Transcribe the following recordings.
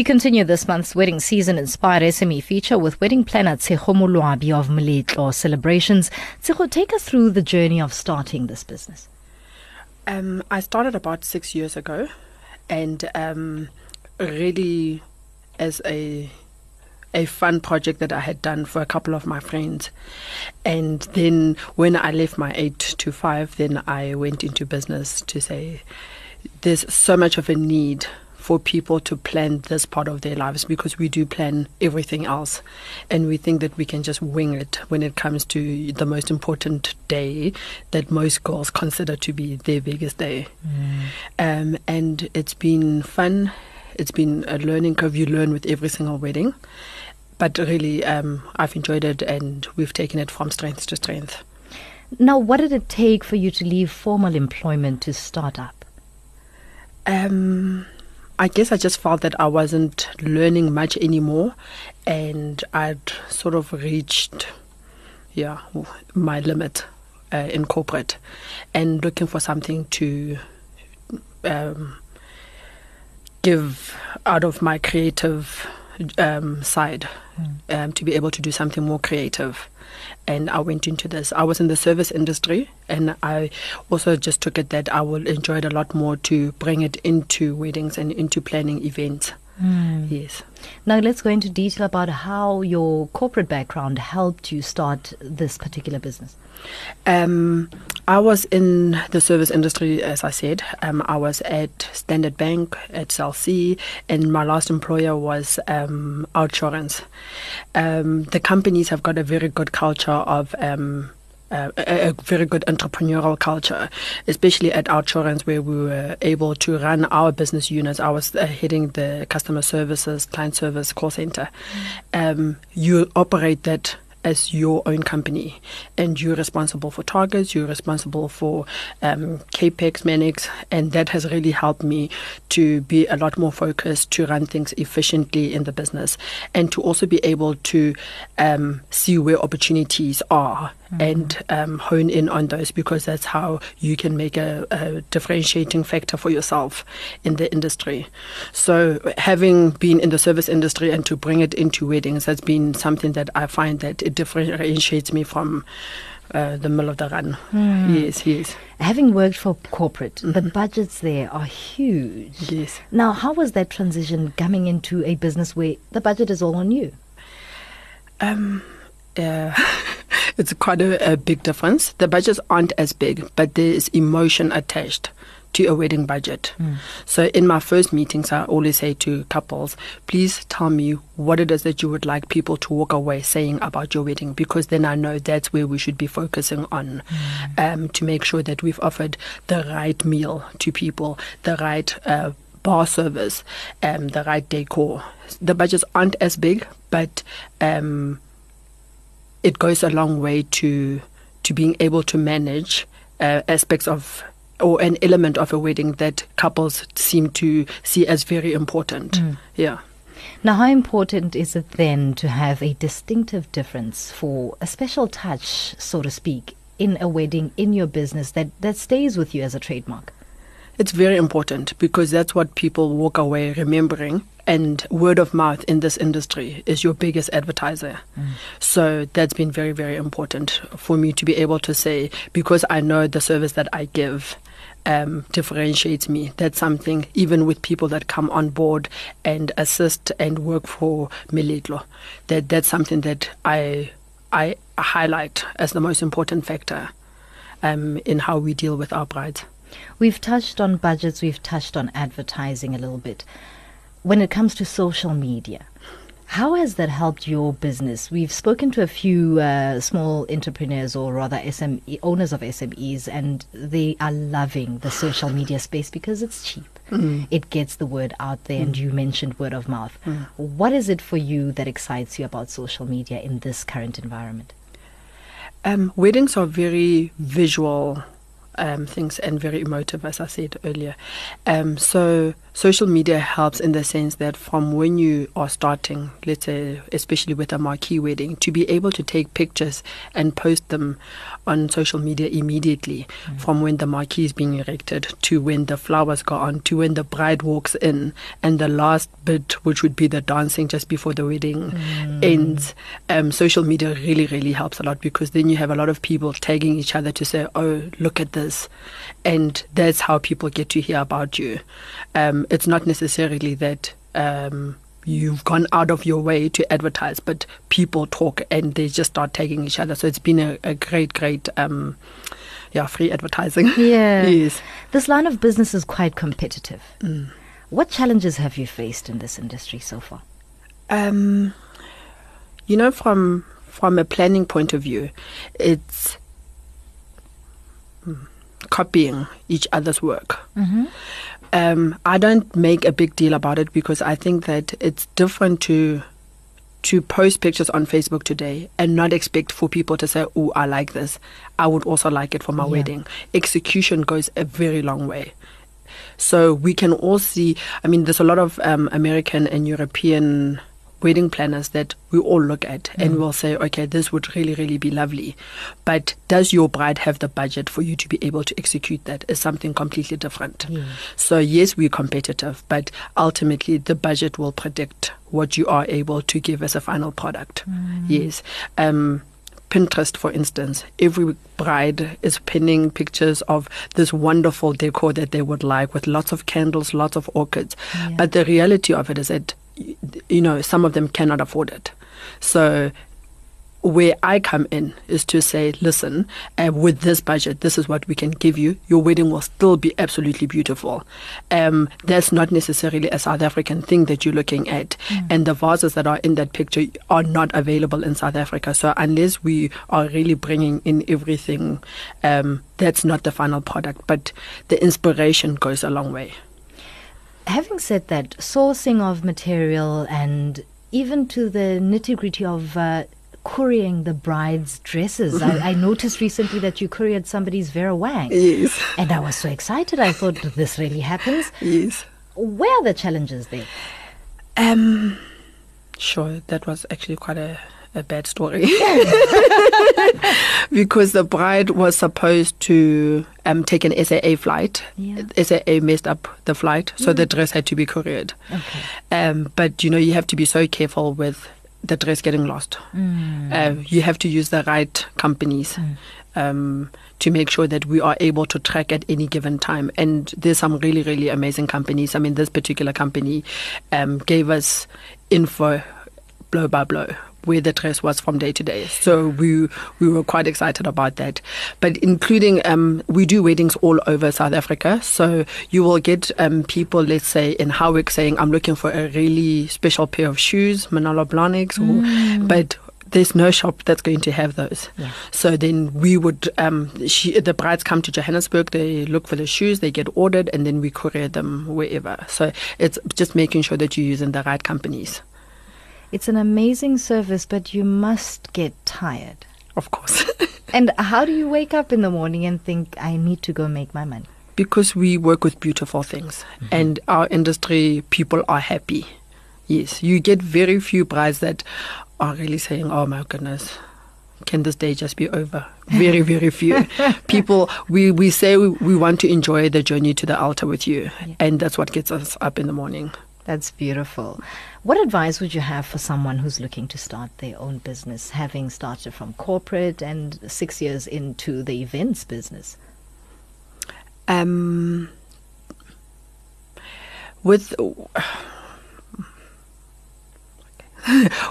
We continue this month's wedding season inspired SME feature with wedding planner Tshego of Meletlo Celebrations. Tshego, take us through the journey of starting this business. Um, I started about six years ago, and um, really as a a fun project that I had done for a couple of my friends. And then when I left my eight to five, then I went into business to say there's so much of a need for people to plan this part of their lives because we do plan everything else. And we think that we can just wing it when it comes to the most important day that most girls consider to be their biggest day. Mm. Um, and it's been fun. It's been a learning curve. You learn with every single wedding. But really, um, I've enjoyed it and we've taken it from strength to strength. Now, what did it take for you to leave formal employment to start up? Um, I guess I just felt that I wasn't learning much anymore, and I'd sort of reached, yeah, my limit uh, in corporate, and looking for something to um, give out of my creative um, side. Um, to be able to do something more creative. And I went into this. I was in the service industry, and I also just took it that I will enjoy it a lot more to bring it into weddings and into planning events. Mm. Yes. Now let's go into detail about how your corporate background helped you start this particular business. Um, I was in the service industry, as I said. Um, I was at Standard Bank, at Cell C, and my last employer was um, OUTsurance. Um, the companies have got a very good culture of um, uh, a, a, very good entrepreneurial culture, especially at OUTsurance, where we were able to run our business units. I was uh, heading the customer services, client service, call center. Mm. Um, you operate that as your own company. And you're responsible for targets, you're responsible for um, capex, manex, and that has really helped me to be a lot more focused to run things efficiently in the business and to also be able to um, see where opportunities are mm-hmm. and um, hone in on those because that's how you can make a, a, differentiating factor for yourself in the industry. So, having been in the service industry and to bring it into weddings has been something that I find that it differentiates me from. Uh, the middle of the run. Mm. Yes, yes. Having worked for corporate, mm-hmm. the budgets there are huge. Yes. Now, how was that transition coming into a business where the budget is all on you? Um, uh, it's quite a, a big difference. The budgets aren't as big, but there is emotion attached to a wedding budget. Mm. So in my first meetings, I always say to couples, please tell me what it is that you would like people to walk away saying about your wedding, because then I know that's where we should be focusing on mm. um, to make sure that we've offered the right meal to people, the right uh, bar service, um, the right decor. The budgets aren't as big, but um, it goes a long way to to being able to manage uh, aspects of or an element of a wedding that couples seem to see as very important. Mm. Yeah. Now, how important is it then to have a distinctive difference for a special touch, so to speak, in a wedding, in your business that, that stays with you as a trademark? It's very important because that's what people walk away remembering. And word of mouth in this industry is your biggest advertiser. Mm. So that's been very, very important for me to be able to say, because I know the service that I give um, differentiates me. That's something, even with people that come on board and assist and work for Meletlo, that that's something that I I highlight as the most important factor um, in how we deal with our brides. We've touched on budgets, we've touched on advertising a little bit. When it comes to social media, how has that helped your business? We've spoken to a few uh, small entrepreneurs or rather SME owners of SMEs, and they are loving the social media space because it's cheap. Mm. It gets the word out there, mm. and you mentioned word of mouth. Mm. What is it for you that excites you about social media in this current environment? Um, weddings are very visual um, things and very emotive, as I said earlier. Um, so social media helps in the sense that from when you are starting, let's say, especially with a marquee wedding, to be able to take pictures and post them on social media immediately mm. from when the marquee is being erected to when the flowers go on to when the bride walks in and the last bit, which would be the dancing just before the wedding mm. ends. Um, social media really, really helps a lot because then you have a lot of people tagging each other to say, oh, look at this. And that's how people get to hear about you. Um, it's not necessarily that. Um, you've gone out of your way to advertise, but people talk and they just start tagging each other. So it's been a, a great, great, um, yeah, free advertising. Yeah. yes. This line of business is quite competitive. Mm. What challenges have you faced in this industry so far? Um, you know, from from a planning point of view, it's hmm, copying each other's work. Mm-hmm. Um, I don't make a big deal about it because I think that it's different to to post pictures on Facebook today and not expect for people to say, "Oh, I like this. I would also like it for my yeah. wedding." Execution goes a very long way. So we can all see. I mean, there's a lot of um, American and European wedding planners that we all look at mm. and we'll say, okay, this would really, really be lovely. But does your bride have the budget for you to be able to execute that? Is something completely different. So, yes, we're competitive, but ultimately the budget will predict what you are able to give as a final product. Mm. Yes. Um, Pinterest, for instance, every bride is pinning pictures of this wonderful decor that they would like with lots of candles, lots of orchids. Yeah. But the reality of it is that you know, some of them cannot afford it. So where I come in is to say, listen, uh, with this budget, this is what we can give you. Your wedding will still be absolutely beautiful. Um, that's not necessarily a South African thing that you're looking at. Mm. And the vases that are in that picture are not available in South Africa. So unless we are really bringing in everything, um, that's not the final product. But the inspiration goes a long way having said that, sourcing of material and even to the nitty gritty of uh, couriering the bride's dresses. I, I, noticed recently that you couriered somebody's Vera Wang. Yes. And I was so excited. I thought this really happens. Yes. Where are the challenges there? Um, sure. That was actually quite a a bad story because the bride was supposed to um, take an SAA flight. Yeah. SAA messed up the flight, so mm. the dress had to be couriered. Okay. Um, but you know, you have to be so careful with the dress getting lost. Mm. Uh, you have to use the right companies. Mm. Um, to make sure that we are able to track at any given time. And there's some really, really amazing companies. I mean, this particular company um, gave us info blow by blow where the dress was from day to day. So we we were quite excited about that. But including um, we do weddings all over South Africa. So you will get um, people, let's say in Howick, saying, "I'm looking for a really special pair of shoes, Manolo Blahniks," mm. but there's no shop that's going to have those. Yeah. So then we would, um, she, the brides come to Johannesburg, they look for the shoes, they get ordered, and then we courier them wherever. So it's just making sure that you're using the right companies. It's an amazing service, but you must get tired. Of course. and how do you wake up in the morning and think, I need to go make my money? Because we work with beautiful things mm-hmm. and our industry people are happy. Yes, you get very few brides that are really saying, oh my goodness, can this day just be over? Very, very few people. We we say we, we, want to enjoy the journey to the altar with you, yeah. and that's what gets us up in the morning. That's beautiful. What advice would you have for someone who's looking to start their own business, having started from corporate and six years into the events business? Um, with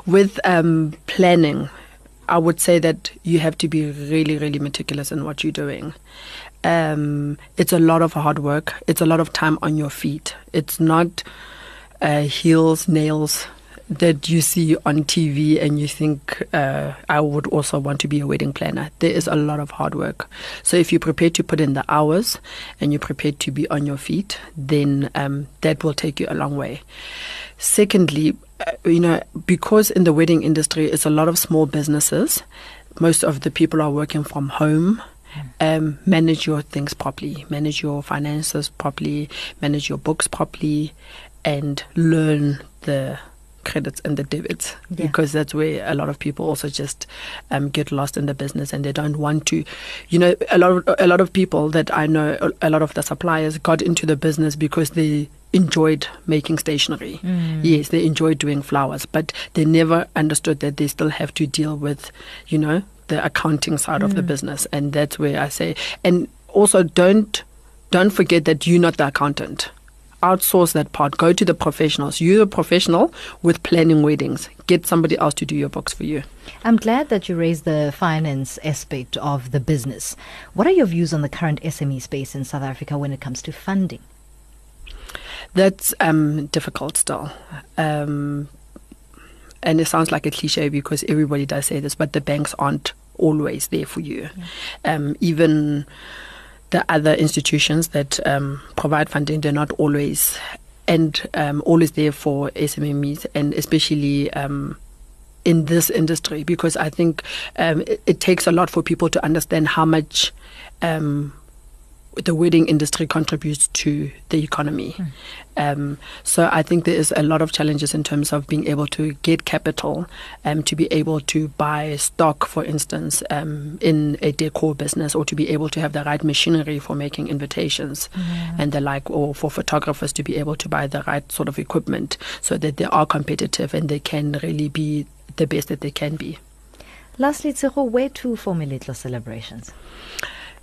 with um, planning, I would say that you have to be really, really meticulous in what you're doing. Um, it's a lot of hard work. It's a lot of time on your feet. It's not uh, heels, nails that you see on TV and you think, uh, I would also want to be a wedding planner. There is a lot of hard work. So if you're prepared to put in the hours and you're prepared to be on your feet, then um, that will take you a long way. Secondly, uh, you know, because in the wedding industry, it's a lot of small businesses, most of the people are working from home um, manage your things properly, manage your finances properly, manage your books properly, and learn the credits and the debits Yeah. because that's where a lot of people also just um, get lost in the business and they don't want to you know a lot of, a lot of people that I know a- a lot of the suppliers got into the business because they enjoyed making stationery. Yes they enjoyed doing flowers but they never understood that they still have to deal with you know the accounting side of the business. And that's where I say and also don't don't forget that you're not the accountant outsource that part. Go to the professionals. You're a professional with planning weddings. Get somebody else to do your books for you. I'm glad that you raised the finance aspect of the business. What are your views on the current SME space in South Africa when it comes to funding? that's um, difficult still. Um, and it sounds like a cliche because everybody does say this but the banks aren't always there for you. Um, even the other institutions that um, provide funding they're not always and um, always there for SMMEs and especially um, in this industry because I think um, it, it takes a lot for people to understand how much um, the wedding industry contributes to the economy. Um, so I think there is a lot of challenges in terms of being able to get capital, um, to be able to buy stock, for instance, um, in a decor business, or to be able to have the right machinery for making invitations and the like, or for photographers to be able to buy the right sort of equipment so that they are competitive and they can really be the best that they can be. Lastly, Tshego, where to for Meletlo celebrations?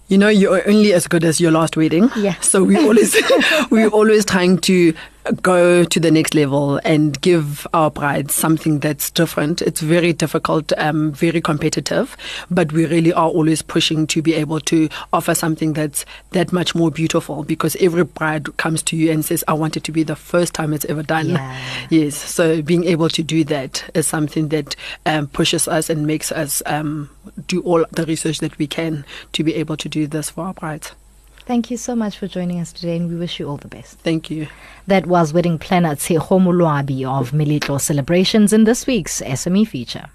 You know, you're only as good as your last wedding. Yeah. So we always we're always trying to go to the next level and give our brides something that's different. It's very difficult, um, very competitive, but we really are always pushing to be able to offer something that's that much more beautiful because every bride comes to you and says, I want it to be the first time it's ever done. Yeah. Yes. So being able to do that is something that um, pushes us and makes us um, do all the research that we can to be able to do this for our brides. Thank you so much for joining us today, and we wish you all the best. Thank you. That was wedding planner Tshego of Meletlo Celebrations in this week's SME feature.